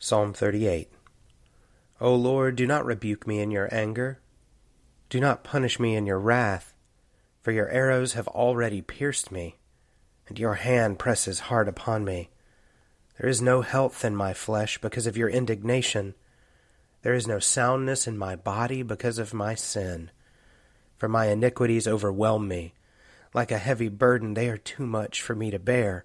Psalm 38 O Lord, do not rebuke me in your anger. Do not punish me in your wrath, for your arrows have already pierced me, and your hand presses hard upon me. There is no health in my flesh because of your indignation. There is no soundness in my body because of my sin. For my iniquities overwhelm me. Like a heavy burden, they are too much for me to bear.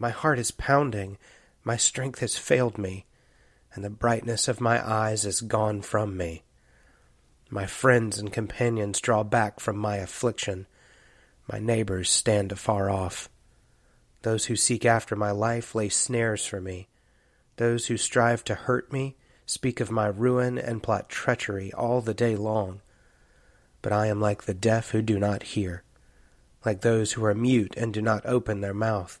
My heart is pounding, my strength has failed me, and the brightness of my eyes is gone from me. My friends and companions draw back from my affliction. My neighbors stand afar off. Those who seek after my life lay snares for me. Those who strive to hurt me speak of my ruin and plot treachery all the day long. But I am like the deaf who do not hear, like those who are mute and do not open their mouth.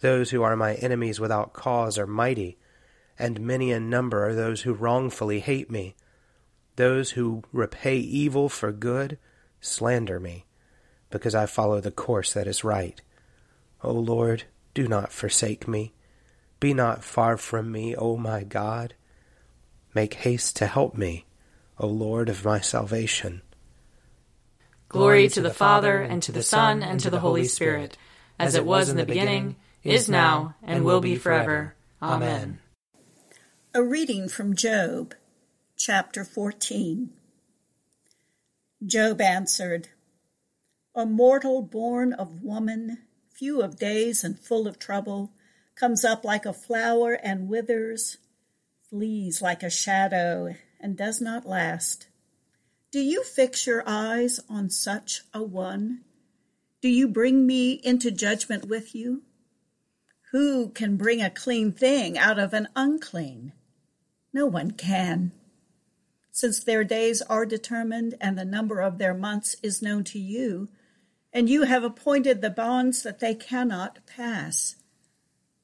Those who are my enemies without cause are mighty, and many in number are those who wrongfully hate me. Those who repay evil for good slander me because I follow the course that is right. O Lord, do not forsake me. Be not far from me, O my God. Make haste to help me, O Lord of my salvation. Glory to the Father, and to the Son, and to the Holy Spirit, as it was in the beginning, is now, and will be forever. Amen. A reading from Job, chapter 14. Job answered, a mortal born of woman, few of days and full of trouble, comes up like a flower and withers, flees like a shadow and does not last. Do you fix your eyes on such a one? Do you bring me into judgment with you? Who can bring a clean thing out of an unclean? No one can. since their days are determined and the number of their months is known to you, and you have appointed the bonds that they cannot pass.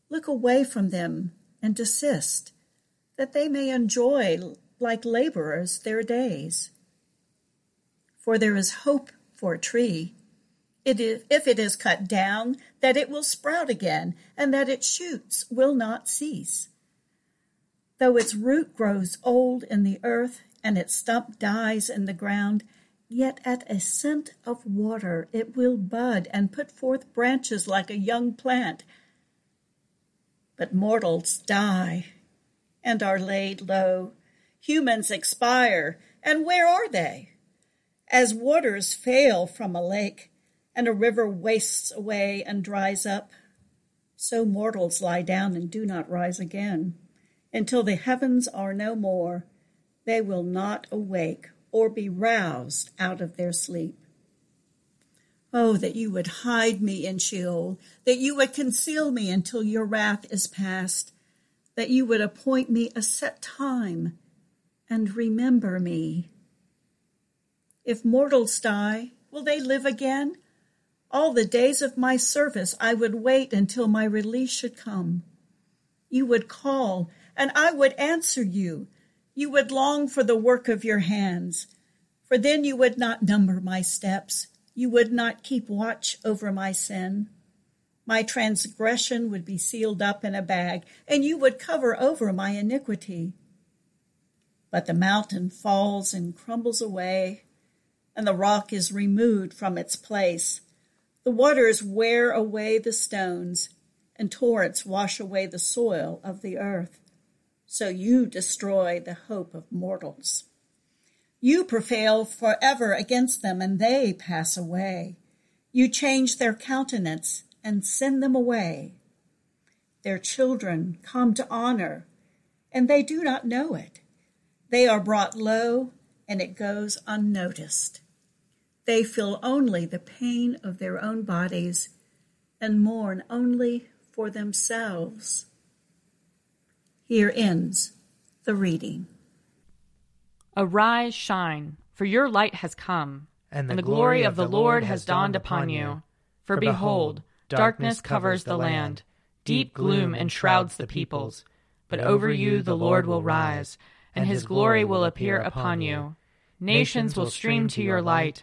Look away from them and desist, that they may enjoy like laborers their days. For there is hope for a tree. It is, if it is cut down, that it will sprout again, and that its shoots will not cease. Though its root grows old in the earth, and its stump dies in the ground, yet at a scent of water it will bud and put forth branches like a young plant. But mortals die and are laid low. Humans expire, and where are they? As waters fail from a lake, and a river wastes away and dries up, so mortals lie down and do not rise again. Until the heavens are no more, they will not awake or be roused out of their sleep. Oh, that you would hide me in Sheol, that you would conceal me until your wrath is past, that you would appoint me a set time and remember me. If mortals die, will they live again? All the days of my service I would wait until my release should come. You would call, and I would answer you. You would long for the work of your hands, for then you would not number my steps. You would not keep watch over my sin. My transgression would be sealed up in a bag, and you would cover over my iniquity. But the mountain falls and crumbles away, and the rock is removed from its place. The waters wear away the stones, and torrents wash away the soil of the earth. So you destroy the hope of mortals. You prevail forever against them, and they pass away. You change their countenance and send them away. Their children come to honor, and they do not know it. They are brought low, and it goes unnoticed. They feel only the pain of their own bodies and mourn only for themselves. Here ends the reading. Arise, shine, for your light has come, and the, and the glory, glory of the Lord has dawned upon you. For behold, darkness covers the land, deep gloom enshrouds the peoples. But over you the Lord will rise and his glory will appear upon you. Nations will stream to your light,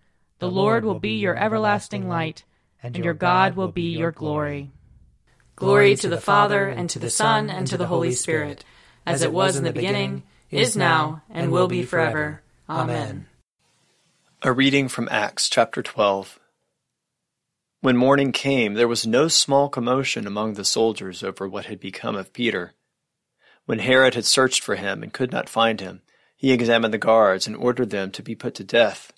The Lord will be your everlasting light, and your God will be your glory. Glory to the Father, and to the Son, and to the Holy Spirit, as it was in the beginning, is now, and will be forever. Amen. A reading from Acts chapter 12. When morning came, there was no small commotion among the soldiers over what had become of Peter. When Herod had searched for him and could not find him, he examined the guards and ordered them to be put to death.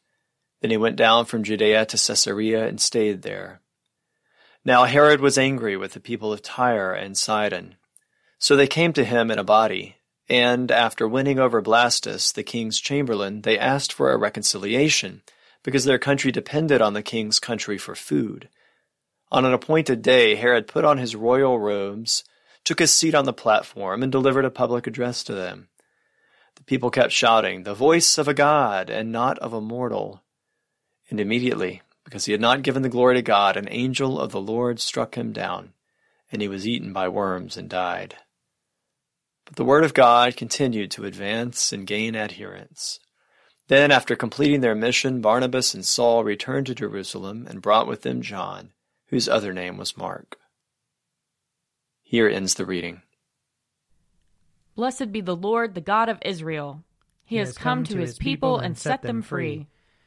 Then he went down from Judea to Caesarea and stayed there. Now Herod was angry with the people of Tyre and Sidon. So they came to him in a body, and after winning over Blastus, the king's chamberlain, they asked for a reconciliation, because their country depended on the king's country for food. On an appointed day, Herod put on his royal robes took his seat on the platform, and delivered a public address to them. The people kept shouting, The voice of a God, and not of a mortal. And immediately, because he had not given the glory to God, an angel of the Lord struck him down, and he was eaten by worms and died. But the word of God continued to advance and gain adherents. Then, after completing their mission, Barnabas and Saul returned to Jerusalem and brought with them John, whose other name was Mark. Here ends the reading. Blessed be the Lord, the God of Israel. He, he has come, come to his people and set them free.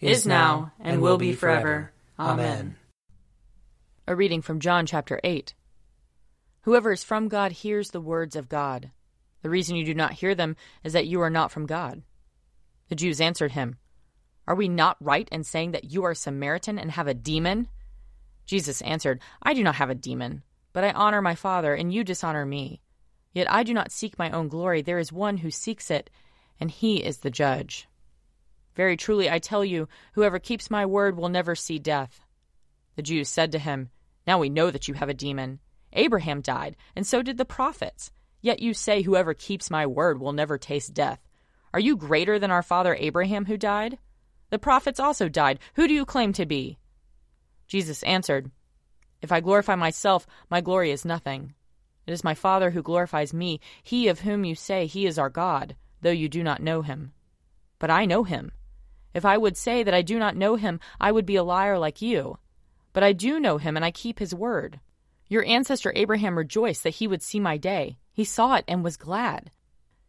is now, and will be forever. Amen. A reading from John chapter 8. Whoever is from God hears the words of God. The reason you do not hear them is that you are not from God. The Jews answered him, Are we not right in saying that you are Samaritan and have a demon? Jesus answered, I do not have a demon, but I honor my Father, and you dishonor me. Yet I do not seek my own glory. There is one who seeks it, and he is the judge. Very truly, I tell you, whoever keeps my word will never see death. The Jews said to him, Now we know that you have a demon. Abraham died, and so did the prophets. Yet you say, Whoever keeps my word will never taste death. Are you greater than our father Abraham who died? The prophets also died. Who do you claim to be? Jesus answered, If I glorify myself, my glory is nothing. It is my Father who glorifies me, he of whom you say he is our God, though you do not know him. But I know him. If I would say that I do not know him, I would be a liar like you. But I do know him, and I keep his word. Your ancestor Abraham rejoiced that he would see my day. He saw it and was glad.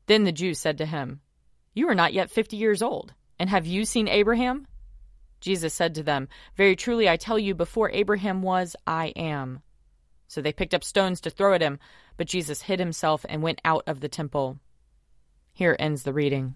Then the Jews said to him, you are not yet fifty years old, and have you seen Abraham? Jesus said to them, Very truly I tell you, before Abraham was, I am. So they picked up stones to throw at him, but Jesus hid himself and went out of the temple. Here ends the reading.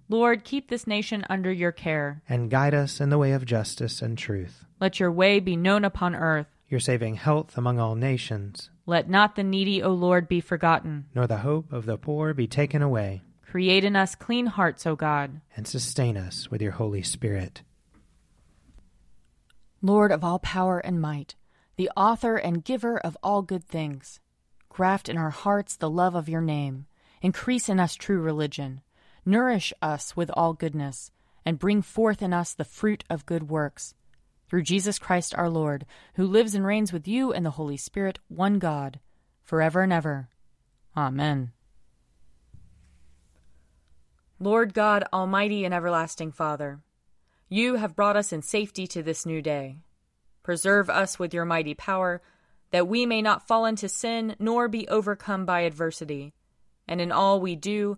Lord, keep this nation under your care. And guide us in the way of justice and truth. Let your way be known upon earth. Your saving health among all nations. Let not the needy, O Lord, be forgotten. Nor the hope of the poor be taken away. Create in us clean hearts, O God. And sustain us with your Holy Spirit. Lord of all power and might, the author and giver of all good things, graft in our hearts the love of your name, increase in us true religion, nourish us with all goodness, and bring forth in us the fruit of good works. Through Jesus Christ our Lord, who lives and reigns with you and the Holy Spirit, one God, forever and ever. Amen. Lord God, Almighty and everlasting Father, you have brought us in safety to this new day. Preserve us with your mighty power, that we may not fall into sin nor be overcome by adversity. And in all we do,